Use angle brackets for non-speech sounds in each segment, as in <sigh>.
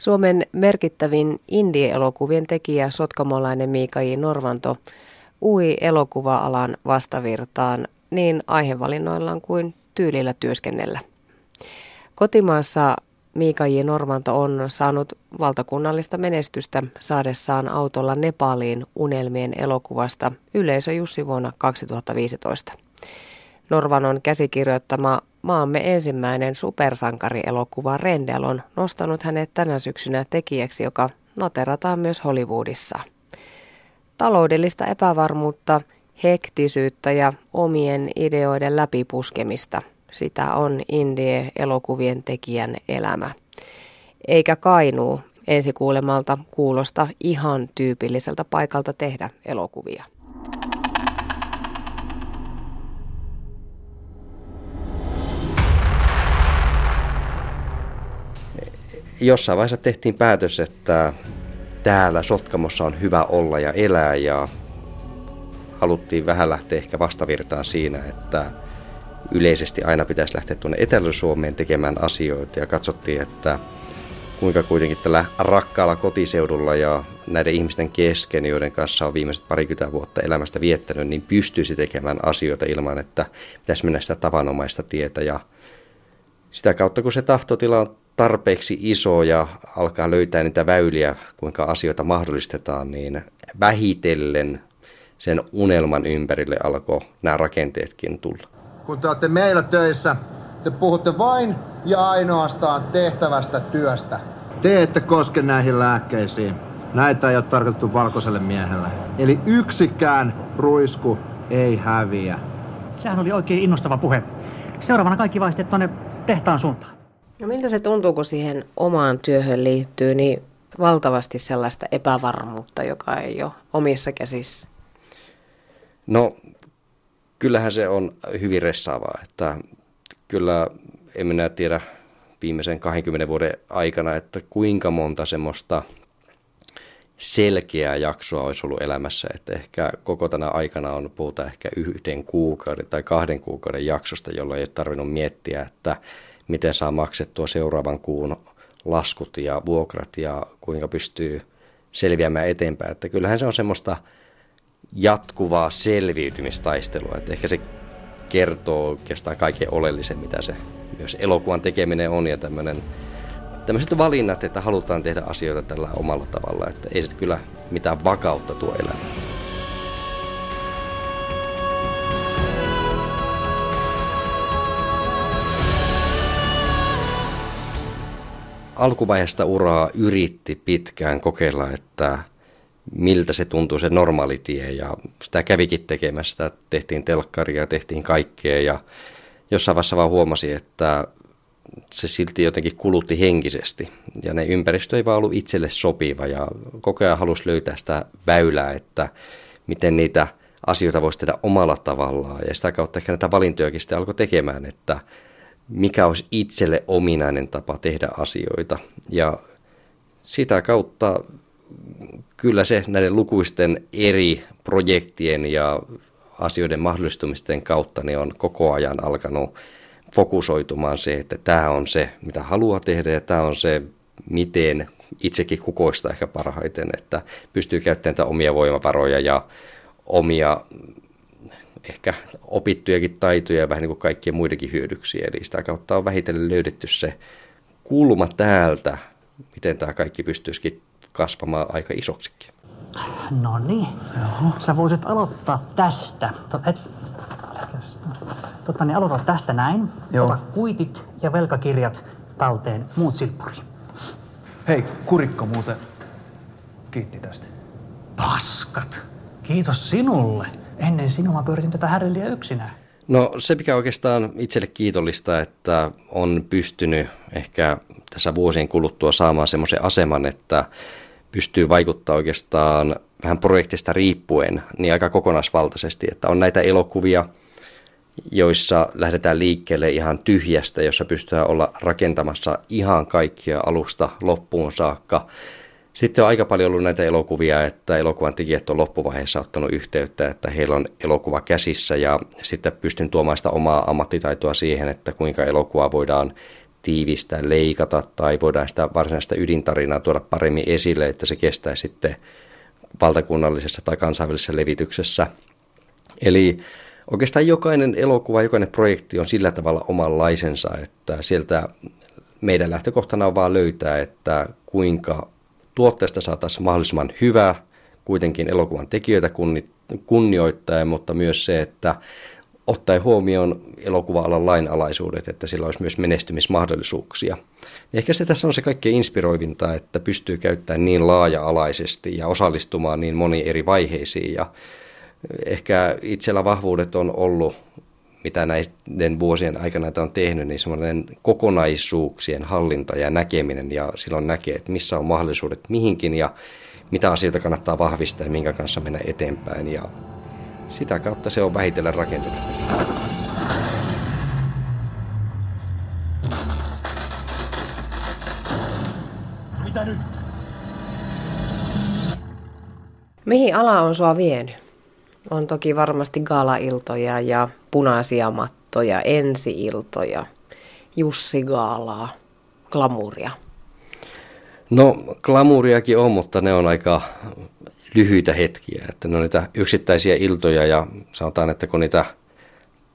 Suomen merkittävin indie-elokuvien tekijä sotkamolainen Miika J. Norvanto ui elokuva-alan vastavirtaan niin aihevalinnoillaan kuin tyylillä työskennellä. Kotimaassa Miika J. Normanto on saanut valtakunnallista menestystä saadessaan autolla Nepaliin unelmien elokuvasta yleisö Jussi vuonna 2015. Norvanon käsikirjoittama maamme ensimmäinen supersankarielokuva Rendel on nostanut hänet tänä syksynä tekijäksi, joka noterataan myös Hollywoodissa. Taloudellista epävarmuutta, hektisyyttä ja omien ideoiden läpipuskemista – sitä on indie-elokuvien tekijän elämä. Eikä kainuu ensikuulemalta kuulosta ihan tyypilliseltä paikalta tehdä elokuvia. Jossain vaiheessa tehtiin päätös, että täällä Sotkamossa on hyvä olla ja elää ja haluttiin vähän lähteä ehkä vastavirtaan siinä, että yleisesti aina pitäisi lähteä tuonne Etelä-Suomeen tekemään asioita ja katsottiin, että kuinka kuitenkin tällä rakkaalla kotiseudulla ja näiden ihmisten kesken, joiden kanssa on viimeiset parikymmentä vuotta elämästä viettänyt, niin pystyisi tekemään asioita ilman, että pitäisi mennä sitä tavanomaista tietä. Ja sitä kautta, kun se tahtotila on tarpeeksi iso ja alkaa löytää niitä väyliä, kuinka asioita mahdollistetaan, niin vähitellen sen unelman ympärille alkoi nämä rakenteetkin tulla kun te olette meillä töissä, te puhutte vain ja ainoastaan tehtävästä työstä. Te ette koske näihin lääkkeisiin. Näitä ei ole tarkoitettu valkoiselle miehelle. Eli yksikään ruisku ei häviä. Sehän oli oikein innostava puhe. Seuraavana kaikki vaisteet tuonne tehtaan suuntaan. No miltä se tuntuu, kun siihen omaan työhön liittyy niin valtavasti sellaista epävarmuutta, joka ei ole omissa käsissä? No kyllähän se on hyvin ressaavaa, että kyllä en minä tiedä viimeisen 20 vuoden aikana, että kuinka monta semmoista selkeää jaksoa olisi ollut elämässä, että ehkä koko tänä aikana on puhuta ehkä yhden kuukauden tai kahden kuukauden jaksosta, jolloin ei ole tarvinnut miettiä, että miten saa maksettua seuraavan kuun laskut ja vuokrat ja kuinka pystyy selviämään eteenpäin. Että kyllähän se on semmoista jatkuvaa selviytymistaistelua. Että ehkä se kertoo oikeastaan kaiken oleellisen, mitä se myös elokuvan tekeminen on ja tämmöinen tämmöiset valinnat, että halutaan tehdä asioita tällä omalla tavalla, että ei se kyllä mitään vakautta tuo elämään. Alkuvaiheesta uraa yritti pitkään kokeilla, että miltä se tuntuu se normaali tie ja sitä kävikin tekemästä, tehtiin telkkaria, tehtiin kaikkea ja jossain vaiheessa vaan huomasi, että se silti jotenkin kulutti henkisesti. Ja ne ympäristö ei vaan ollut itselle sopiva ja koko ajan halusi löytää sitä väylää, että miten niitä asioita voisi tehdä omalla tavallaan. Ja sitä kautta ehkä näitä valintojakin sitten alkoi tekemään, että mikä olisi itselle ominainen tapa tehdä asioita. Ja sitä kautta kyllä se näiden lukuisten eri projektien ja asioiden mahdollistumisten kautta niin on koko ajan alkanut fokusoitumaan se, että tämä on se, mitä haluaa tehdä ja tämä on se, miten itsekin kukoista ehkä parhaiten, että pystyy käyttämään omia voimavaroja ja omia ehkä opittujakin taitoja vähän niin kuin kaikkien muidenkin hyödyksiä. Eli sitä kautta on vähitellen löydetty se kulma täältä, miten tämä kaikki pystyisikin kasvamaan aika isoksikin. No niin, sä voisit aloittaa tästä. Et, totta niin, aloita tästä näin. Joo. Ota kuitit ja velkakirjat talteen, muut silppuri. Hei, kurikko muuten kiitti tästä. Paskat. Kiitos sinulle. Ennen sinua pyöritin tätä härliä yksinään. No se, mikä oikeastaan itselle kiitollista, että on pystynyt ehkä tässä vuosien kuluttua saamaan semmoisen aseman, että pystyy vaikuttaa oikeastaan vähän projektista riippuen niin aika kokonaisvaltaisesti, että on näitä elokuvia, joissa lähdetään liikkeelle ihan tyhjästä, jossa pystytään olla rakentamassa ihan kaikkia alusta loppuun saakka. Sitten on aika paljon ollut näitä elokuvia, että elokuvan tekijät on loppuvaiheessa ottanut yhteyttä, että heillä on elokuva käsissä ja sitten pystyn tuomaan sitä omaa ammattitaitoa siihen, että kuinka elokuvaa voidaan tiivistää, leikata tai voidaan sitä varsinaista ydintarinaa tuoda paremmin esille, että se kestää sitten valtakunnallisessa tai kansainvälisessä levityksessä. Eli oikeastaan jokainen elokuva, jokainen projekti on sillä tavalla omanlaisensa, että sieltä meidän lähtökohtana on vaan löytää, että kuinka tuotteesta saataisiin mahdollisimman hyvä, kuitenkin elokuvan tekijöitä kunnioittaa, mutta myös se, että ottaen huomioon elokuva-alan lainalaisuudet, että sillä olisi myös menestymismahdollisuuksia. Ehkä se tässä on se kaikkein inspiroivinta, että pystyy käyttämään niin laaja-alaisesti ja osallistumaan niin moniin eri vaiheisiin. Ja ehkä itsellä vahvuudet on ollut, mitä näiden vuosien aikana on tehnyt, niin semmoinen kokonaisuuksien hallinta ja näkeminen ja silloin näkee, että missä on mahdollisuudet mihinkin ja mitä asioita kannattaa vahvistaa ja minkä kanssa mennä eteenpäin. Ja sitä kautta se on vähitellen rakentunut. Mitä nyt? Mihin ala on sua vienyt? On toki varmasti gala-iltoja ja punaisia mattoja, ensi-iltoja, Jussi-gaalaa, glamuuria. No, glamuuriakin on, mutta ne on aika lyhyitä hetkiä. Että ne on niitä yksittäisiä iltoja ja sanotaan, että kun niitä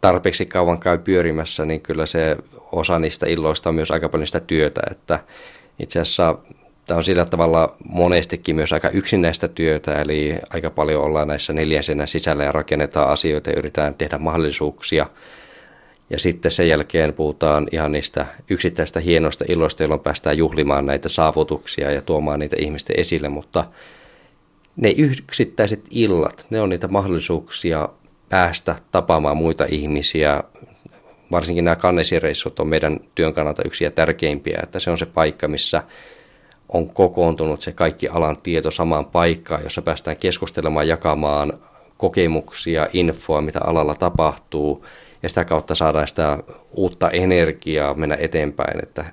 tarpeeksi kauan käy pyörimässä, niin kyllä se osa niistä illoista on myös aika paljon sitä työtä. Että itse asiassa tämä on sillä tavalla monestikin myös aika yksinäistä työtä, eli aika paljon ollaan näissä neljänsenä sisällä ja rakennetaan asioita ja yritetään tehdä mahdollisuuksia. Ja sitten sen jälkeen puhutaan ihan niistä yksittäistä hienoista illoista, jolloin päästään juhlimaan näitä saavutuksia ja tuomaan niitä ihmisten esille, mutta ne yksittäiset illat, ne on niitä mahdollisuuksia päästä tapaamaan muita ihmisiä. Varsinkin nämä kannesireissut on meidän työn kannalta yksi ja tärkeimpiä, että se on se paikka, missä on kokoontunut se kaikki alan tieto samaan paikkaan, jossa päästään keskustelemaan, jakamaan kokemuksia, infoa, mitä alalla tapahtuu, ja sitä kautta saadaan sitä uutta energiaa mennä eteenpäin. Että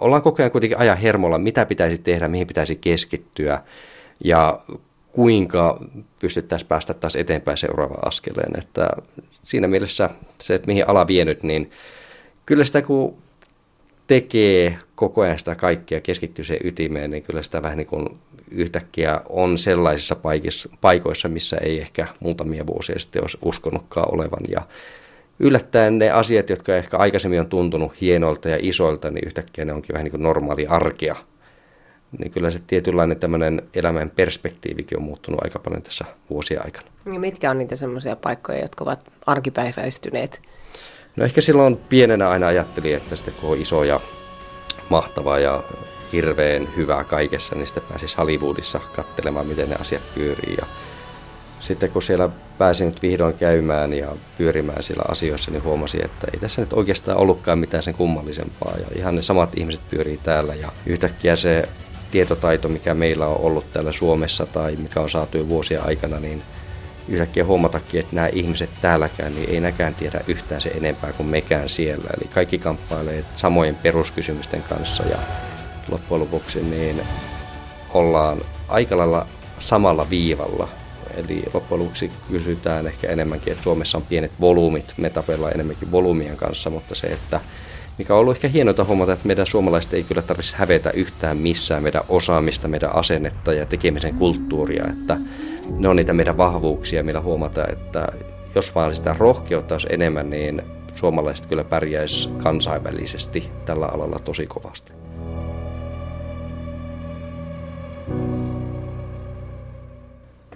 ollaan koko ajan kuitenkin ajan hermolla, mitä pitäisi tehdä, mihin pitäisi keskittyä, ja kuinka pystyttäisiin päästä taas eteenpäin seuraavaan askeleen. Että siinä mielessä se, että mihin ala vienyt, niin kyllä sitä kun tekee koko ajan sitä kaikkea, keskittyy siihen ytimeen, niin kyllä sitä vähän niin kuin yhtäkkiä on sellaisissa paikoissa, missä ei ehkä muutamia vuosia sitten olisi uskonutkaan olevan. Ja yllättäen ne asiat, jotka ehkä aikaisemmin on tuntunut hienolta ja isoilta, niin yhtäkkiä ne onkin vähän niin kuin normaali arkea niin kyllä se tietynlainen tämmöinen elämän perspektiivikin on muuttunut aika paljon tässä vuosien aikana. Ja mitkä on niitä semmoisia paikkoja, jotka ovat arkipäiväistyneet? No ehkä silloin pienenä aina ajattelin, että sitten kun on iso ja mahtava ja hirveän hyvää kaikessa, niin sitten pääsisi Hollywoodissa katselemaan, miten ne asiat pyörii. Ja sitten kun siellä pääsin nyt vihdoin käymään ja pyörimään siellä asioissa, niin huomasin, että ei tässä nyt oikeastaan ollutkaan mitään sen kummallisempaa. Ja ihan ne samat ihmiset pyörii täällä ja yhtäkkiä se tietotaito, mikä meillä on ollut täällä Suomessa tai mikä on saatu jo vuosia aikana, niin yhtäkkiä huomatakin, että nämä ihmiset täälläkään niin ei näkään tiedä yhtään se enempää kuin mekään siellä. Eli kaikki kamppailee samojen peruskysymysten kanssa ja loppujen lopuksi niin ollaan aika lailla samalla viivalla. Eli loppujen lopuksi kysytään ehkä enemmänkin, että Suomessa on pienet volyymit, me tapellaan enemmänkin volyymien kanssa, mutta se, että mikä on ollut ehkä hienoa huomata, että meidän suomalaiset ei kyllä tarvitsisi hävetä yhtään missään meidän osaamista, meidän asennetta ja tekemisen kulttuuria, että ne on niitä meidän vahvuuksia, millä huomata, että jos vaan sitä rohkeutta olisi enemmän, niin suomalaiset kyllä pärjäisi kansainvälisesti tällä alalla tosi kovasti.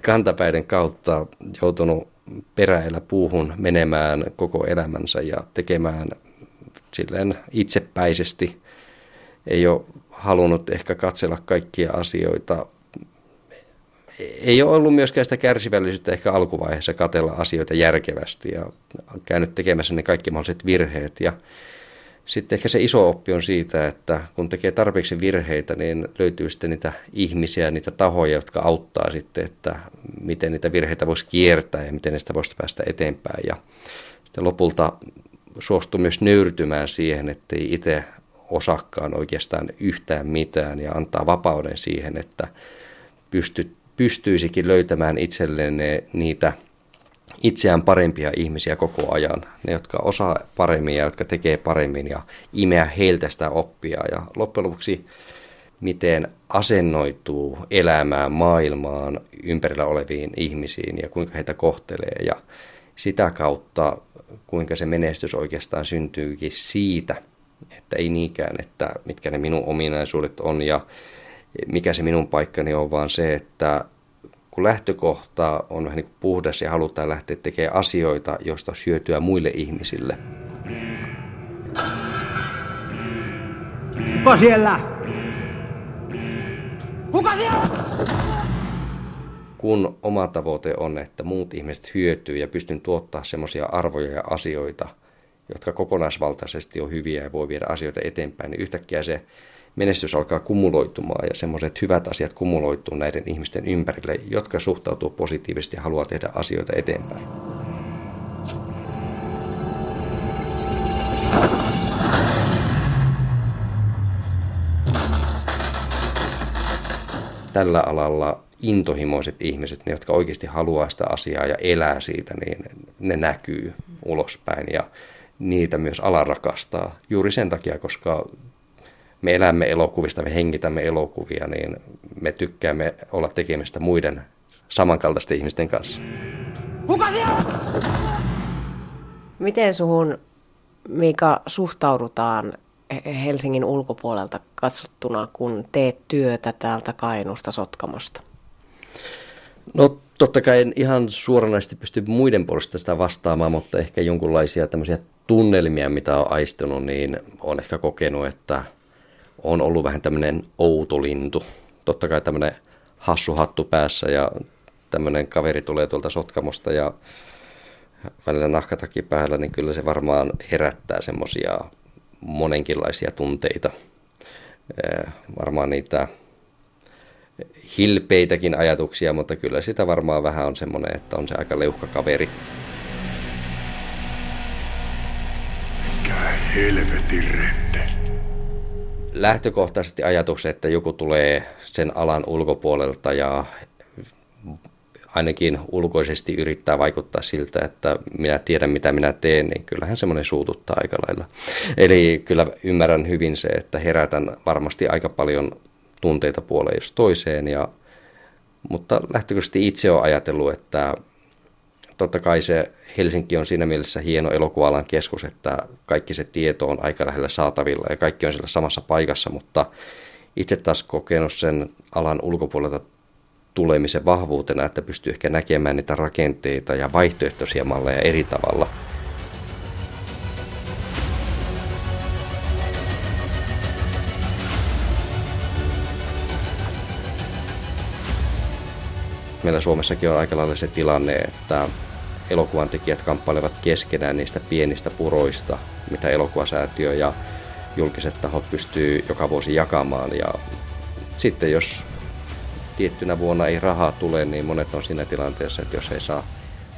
Kantapäiden kautta joutunut peräillä puuhun menemään koko elämänsä ja tekemään silleen itsepäisesti. Ei ole halunnut ehkä katsella kaikkia asioita. Ei ole ollut myöskään sitä kärsivällisyyttä ehkä alkuvaiheessa katella asioita järkevästi ja on käynyt tekemässä ne kaikki mahdolliset virheet. Ja sitten ehkä se iso oppi on siitä, että kun tekee tarpeeksi virheitä, niin löytyy sitten niitä ihmisiä, niitä tahoja, jotka auttaa sitten, että miten niitä virheitä voisi kiertää ja miten niistä voisi päästä eteenpäin. Ja sitten lopulta suostui myös nöyrtymään siihen, ettei itse osakkaan oikeastaan yhtään mitään ja antaa vapauden siihen, että pysty, pystyisikin löytämään itselleen niitä itseään parempia ihmisiä koko ajan. Ne, jotka osaa paremmin ja jotka tekee paremmin ja imeä heiltä sitä oppia. Ja loppujen lopuksi miten asennoituu elämään, maailmaan, ympärillä oleviin ihmisiin ja kuinka heitä kohtelee. Ja sitä kautta, kuinka se menestys oikeastaan syntyykin siitä, että ei niinkään, että mitkä ne minun ominaisuudet on ja mikä se minun paikkani on, vaan se, että kun lähtökohta on vähän niin kuin puhdas ja halutaan lähteä tekemään asioita, joista on hyötyä muille ihmisille. Kuka siellä? Kuka siellä? Kun oma tavoite on, että muut ihmiset hyötyy ja pystyn tuottaa semmoisia arvoja ja asioita, jotka kokonaisvaltaisesti on hyviä ja voi viedä asioita eteenpäin, niin yhtäkkiä se menestys alkaa kumuloitumaan ja semmoiset hyvät asiat kumuloituu näiden ihmisten ympärille, jotka suhtautuu positiivisesti ja haluaa tehdä asioita eteenpäin. Tällä alalla intohimoiset ihmiset, ne jotka oikeasti haluaa sitä asiaa ja elää siitä, niin ne näkyy ulospäin ja niitä myös ala rakastaa. Juuri sen takia, koska me elämme elokuvista, me hengitämme elokuvia, niin me tykkäämme olla tekemistä muiden samankaltaisten ihmisten kanssa. Kuka siellä? Miten suhun, Mika, suhtaudutaan Helsingin ulkopuolelta katsottuna, kun teet työtä täältä Kainusta Sotkamosta? No totta kai en ihan suoranaisesti pysty muiden puolesta sitä vastaamaan, mutta ehkä jonkinlaisia tämmöisiä tunnelmia, mitä on aistunut, niin on ehkä kokenut, että on ollut vähän tämmöinen outo lintu. Totta kai tämmöinen hassu hattu päässä ja tämmöinen kaveri tulee tuolta Sotkamosta ja välillä nahkataki päällä, niin kyllä se varmaan herättää semmoisia monenkinlaisia tunteita. Varmaan niitä hilpeitäkin ajatuksia, mutta kyllä sitä varmaan vähän on semmoinen, että on se aika leuhka kaveri. Mikä helvetin renne. Lähtökohtaisesti ajatukset, että joku tulee sen alan ulkopuolelta ja ainakin ulkoisesti yrittää vaikuttaa siltä, että minä tiedän mitä minä teen, niin kyllähän semmoinen suututtaa aika lailla. Eli kyllä ymmärrän hyvin se, että herätän varmasti aika paljon tunteita puoleen jos toiseen, ja, mutta lähtökohtaisesti itse olen ajatellut, että totta kai se Helsinki on siinä mielessä hieno elokuvalan keskus, että kaikki se tieto on aika lähellä saatavilla ja kaikki on siellä samassa paikassa, mutta itse taas kokenut sen alan ulkopuolelta tulemisen vahvuutena, että pystyy ehkä näkemään niitä rakenteita ja vaihtoehtoisia malleja eri tavalla. Meillä Suomessakin on aika lailla se tilanne, että elokuvan tekijät kamppailevat keskenään niistä pienistä puroista, mitä elokuvasäätiö ja julkiset tahot pystyy joka vuosi jakamaan. Ja sitten jos tiettynä vuonna ei rahaa tule, niin monet on siinä tilanteessa, että jos ei saa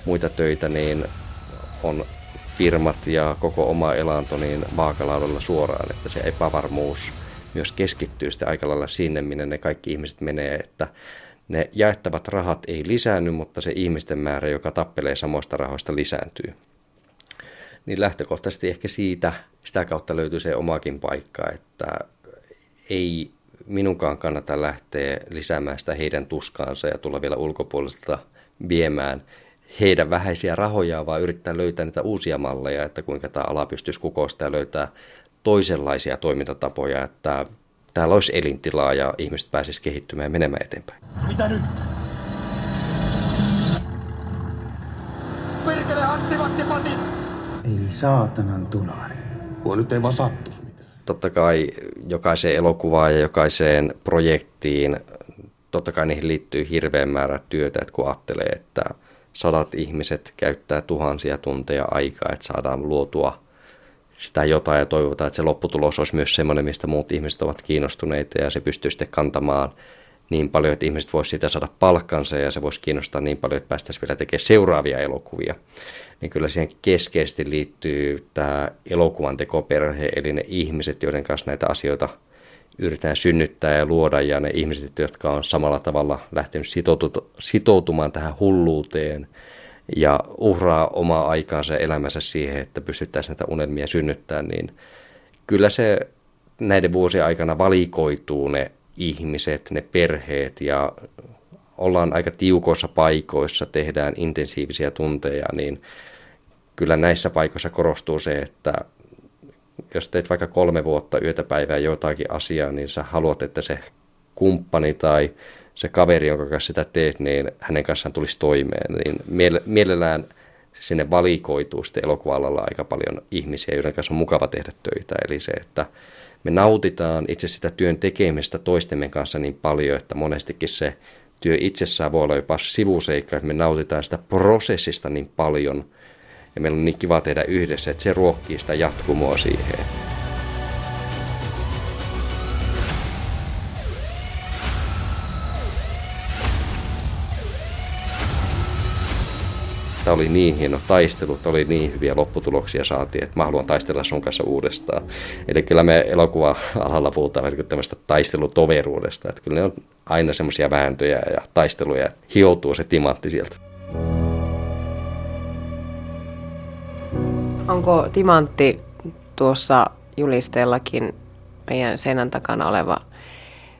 muita töitä, niin on firmat ja koko oma elanto niin vaakalaudalla suoraan, että se epävarmuus myös keskittyy sitten aika lailla sinne, minne ne kaikki ihmiset menee, että ne jaettavat rahat ei lisäänny, mutta se ihmisten määrä, joka tappelee samoista rahoista, lisääntyy. Niin lähtökohtaisesti ehkä siitä, sitä kautta löytyy se omakin paikka, että ei minunkaan kannata lähteä lisäämään sitä heidän tuskaansa ja tulla vielä ulkopuolelta viemään heidän vähäisiä rahoja, vaan yrittää löytää niitä uusia malleja, että kuinka tämä ala pystyisi kukoista ja löytää toisenlaisia toimintatapoja, että täällä olisi elintilaa ja ihmiset pääsisivät kehittymään ja menemään eteenpäin. Mitä nyt? Perkele Antti Vattipatin! Ei saatanan tunainen. Kun nyt ei vaan sattus mitään. Totta kai jokaiseen elokuvaan ja jokaiseen projektiin, totta kai niihin liittyy hirveän määrä työtä, että kun ajattelee, että sadat ihmiset käyttää tuhansia tunteja aikaa, että saadaan luotua sitä jotain ja toivotaan, että se lopputulos olisi myös semmoinen, mistä muut ihmiset ovat kiinnostuneita ja se pystyy sitten kantamaan niin paljon, että ihmiset voisivat siitä saada palkkansa ja se voisi kiinnostaa niin paljon, että päästäisiin vielä tekemään seuraavia elokuvia. Niin kyllä siihen keskeisesti liittyy tämä elokuvan tekoperhe, eli ne ihmiset, joiden kanssa näitä asioita yritetään synnyttää ja luoda, ja ne ihmiset, jotka on samalla tavalla lähtenyt sitoutumaan tähän hulluuteen ja uhraa omaa aikaansa ja elämänsä siihen, että pystyttäisiin näitä unelmia synnyttämään, niin kyllä se näiden vuosien aikana valikoituu ne ihmiset, ne perheet ja ollaan aika tiukoissa paikoissa, tehdään intensiivisiä tunteja, niin kyllä näissä paikoissa korostuu se, että jos teet vaikka kolme vuotta yötä päivää jotakin asiaa, niin sä haluat, että se kumppani tai se kaveri, jonka kanssa sitä teet, niin hänen kanssaan tulisi toimeen. Niin mielellään sinne valikoituu sitten elokuva aika paljon ihmisiä, joiden kanssa on mukava tehdä töitä. Eli se, että me nautitaan itse sitä työn tekemistä toistemme kanssa niin paljon, että monestikin se työ itsessään voi olla jopa sivuseikka, että me nautitaan sitä prosessista niin paljon ja meillä on niin kiva tehdä yhdessä, että se ruokkii sitä jatkumoa siihen. Tämä oli niin hieno taistelu, oli niin hyviä lopputuloksia saatiin, että mä haluan taistella sun kanssa uudestaan. Eli kyllä me elokuva-alalla puhutaan tämmöistä taistelutoveruudesta, että kyllä ne on aina semmoisia vääntöjä ja taisteluja, että hioutuu se timantti sieltä. Onko timantti tuossa julisteellakin meidän seinän takana oleva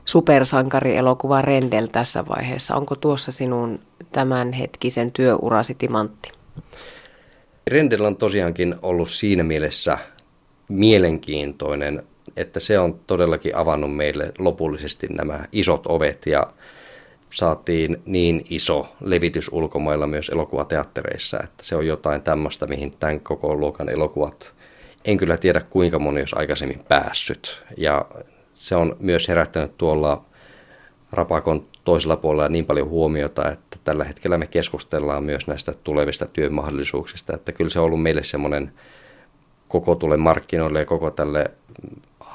supersankarielokuva Rendel tässä vaiheessa? Onko tuossa sinun tämänhetkisen työurasi timantti? Rendel on tosiaankin ollut siinä mielessä mielenkiintoinen, että se on todellakin avannut meille lopullisesti nämä isot ovet ja saatiin niin iso levitys ulkomailla myös elokuvateattereissa, että se on jotain tämmöistä, mihin tämän koko luokan elokuvat, en kyllä tiedä kuinka moni olisi aikaisemmin päässyt. Ja se on myös herättänyt tuolla Rapakon toisella puolella niin paljon huomiota, että tällä hetkellä me keskustellaan myös näistä tulevista työmahdollisuuksista. Että kyllä se on ollut meille semmoinen koko tule markkinoille ja koko tälle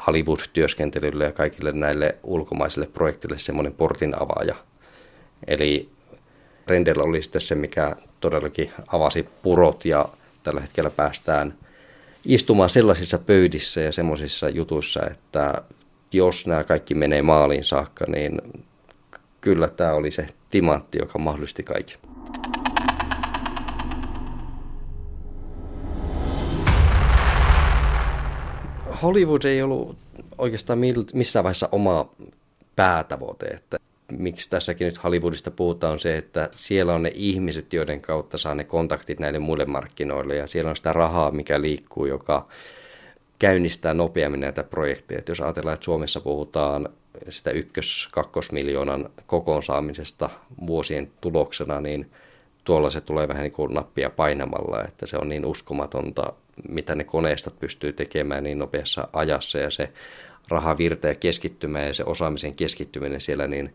Hollywood-työskentelylle ja kaikille näille ulkomaisille projektille semmoinen portin avaaja. Eli Rendel oli sitten se, mikä todellakin avasi purot ja tällä hetkellä päästään istumaan sellaisissa pöydissä ja semmoisissa jutuissa, että jos nämä kaikki menee maaliin saakka, niin kyllä tämä oli se timantti, joka mahdollisti kaikki. Hollywood ei ollut oikeastaan missään vaiheessa oma päätavoite, että miksi tässäkin nyt Hollywoodista puhutaan, on se, että siellä on ne ihmiset, joiden kautta saa ne kontaktit näille muille markkinoille ja siellä on sitä rahaa, mikä liikkuu, joka käynnistää nopeammin näitä projekteja. Et jos ajatellaan, että Suomessa puhutaan sitä ykkös-kakkosmiljoonan kokoon saamisesta vuosien tuloksena, niin tuolla se tulee vähän niin kuin nappia painamalla, että se on niin uskomatonta, mitä ne koneistot pystyy tekemään niin nopeassa ajassa ja se rahavirta ja keskittymä ja se osaamisen keskittyminen siellä, niin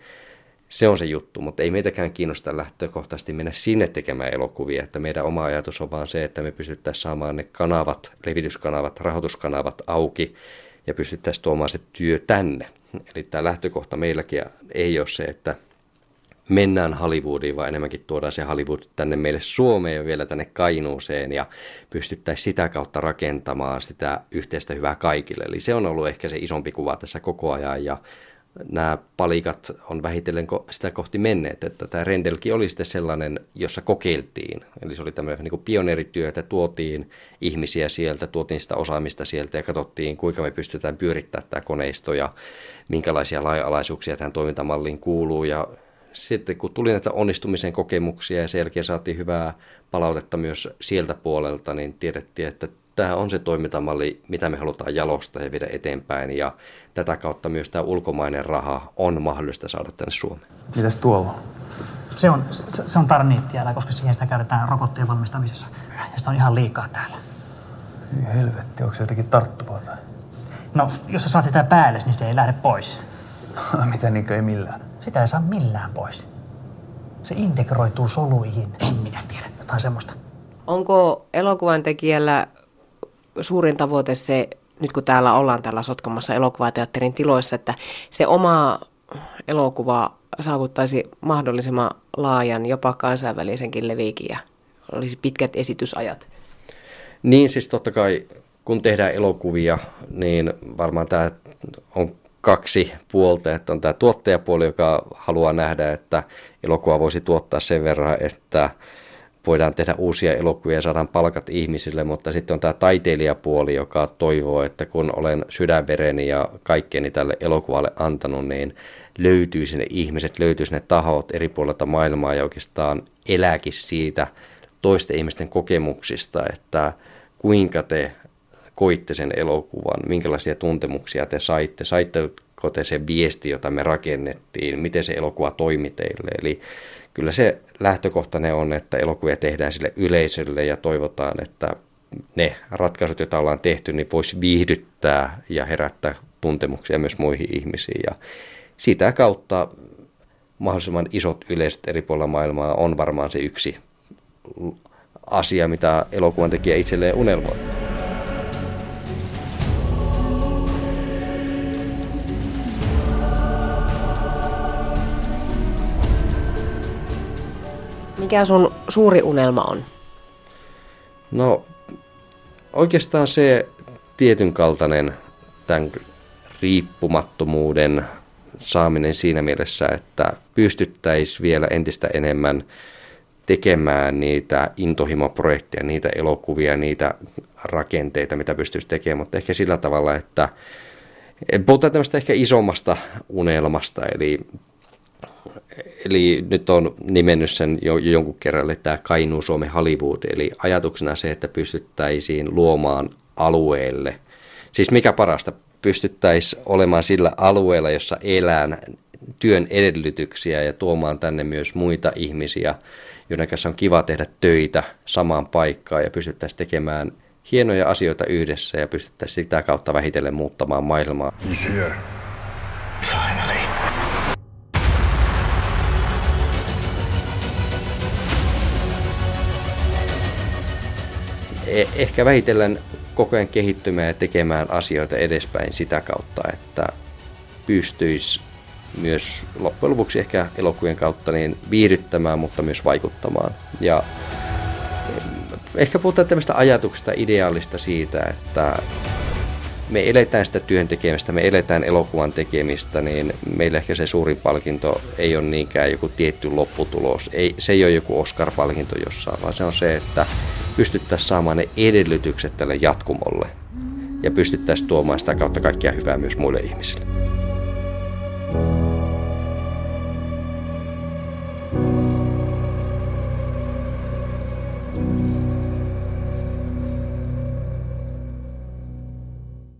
se on se juttu, mutta ei meitäkään kiinnosta lähtökohtaisesti mennä sinne tekemään elokuvia, että meidän oma ajatus on vaan se, että me pystyttäisiin saamaan ne kanavat, levityskanavat, rahoituskanavat auki ja pystyttäisiin tuomaan se työ tänne. Eli tämä lähtökohta meilläkin ei ole se, että mennään Hollywoodiin, vaan enemmänkin tuodaan se Hollywood tänne meille Suomeen ja vielä tänne Kainuuseen ja pystyttäisiin sitä kautta rakentamaan sitä yhteistä hyvää kaikille. Eli se on ollut ehkä se isompi kuva tässä koko ajan ja nämä palikat on vähitellen sitä kohti menneet, että tämä Rendelki oli sitten sellainen, jossa kokeiltiin. Eli se oli tämmöinen niin pioneerityö, että tuotiin ihmisiä sieltä, tuotiin sitä osaamista sieltä ja katsottiin, kuinka me pystytään pyörittämään tämä koneisto ja minkälaisia laajalaisuuksia tähän toimintamalliin kuuluu. Ja sitten kun tuli näitä onnistumisen kokemuksia ja sen jälkeen saatiin hyvää palautetta myös sieltä puolelta, niin tiedettiin, että tämä on se toimintamalli, mitä me halutaan jalostaa ja viedä eteenpäin. Ja tätä kautta myös tämä ulkomainen raha on mahdollista saada tänne Suomeen. Mitäs tuolla Se on, se, se on tarniittiälä, koska siihen sitä käytetään rokotteen valmistamisessa. Ja sitä on ihan liikaa täällä. Ei helvetti, onko se jotenkin tarttuvaa tai? No, jos sä saat sitä päälle, niin se ei lähde pois. <laughs> Mitä niinkö ei millään? Sitä ei saa millään pois. Se integroituu soluihin. En minä tiedä, jotain semmoista. Onko elokuvan tekijällä suurin tavoite se, nyt kun täällä ollaan täällä Sotkamassa elokuvateatterin tiloissa, että se oma elokuva saavuttaisi mahdollisimman laajan, jopa kansainvälisenkin leviikin ja olisi pitkät esitysajat? Niin siis totta kai, kun tehdään elokuvia, niin varmaan tämä on kaksi puolta, että on tämä tuottajapuoli, joka haluaa nähdä, että elokuva voisi tuottaa sen verran, että voidaan tehdä uusia elokuvia ja saadaan palkat ihmisille, mutta sitten on tämä taiteilijapuoli, joka toivoo, että kun olen sydänvereni ja kaikkeni tälle elokuvalle antanut, niin löytyisi ne ihmiset, löytyisi ne tahot eri puolilta maailmaa ja oikeastaan elääkin siitä toisten ihmisten kokemuksista, että kuinka te koitte sen elokuvan, minkälaisia tuntemuksia te saitte, saitteko te se viesti, jota me rakennettiin, miten se elokuva toimi teille. Eli kyllä se lähtökohtainen on, että elokuvia tehdään sille yleisölle ja toivotaan, että ne ratkaisut, joita ollaan tehty, niin voisi viihdyttää ja herättää tuntemuksia myös muihin ihmisiin. Ja sitä kautta mahdollisimman isot yleisöt eri puolilla maailmaa on varmaan se yksi asia, mitä elokuvan tekijä itselleen unelmoi. Mikä sun suuri unelma on? No oikeastaan se tietyn kaltainen tämän riippumattomuuden saaminen siinä mielessä, että pystyttäisiin vielä entistä enemmän tekemään niitä intohimoprojekteja, niitä elokuvia, niitä rakenteita, mitä pystyisi tekemään, mutta ehkä sillä tavalla, että puhutaan tämmöistä ehkä isommasta unelmasta, eli Eli nyt on nimennyt sen jo, jonkun kerran, että tämä Kainuu Suomen Hollywood, eli ajatuksena se, että pystyttäisiin luomaan alueelle, siis mikä parasta, pystyttäisiin olemaan sillä alueella, jossa elään työn edellytyksiä ja tuomaan tänne myös muita ihmisiä, joiden kanssa on kiva tehdä töitä samaan paikkaan ja pystyttäisiin tekemään hienoja asioita yhdessä ja pystyttäisiin sitä kautta vähitellen muuttamaan maailmaa. He's here. Ehkä vähitellen koko ajan kehittymään ja tekemään asioita edespäin sitä kautta, että pystyisi myös loppujen lopuksi ehkä elokuvien kautta niin viihdyttämään, mutta myös vaikuttamaan. Ja ehkä puhutaan tämmöistä ajatuksesta, ideaalista siitä, että me eletään sitä työn tekemistä, me eletään elokuvan tekemistä, niin meillä ehkä se suurin palkinto ei ole niinkään joku tietty lopputulos. Ei, se ei ole joku Oscar-palkinto jossain, vaan se on se, että pystyttäisiin saamaan ne edellytykset tälle jatkumolle ja pystyttäisiin tuomaan sitä kautta kaikkia hyvää myös muille ihmisille.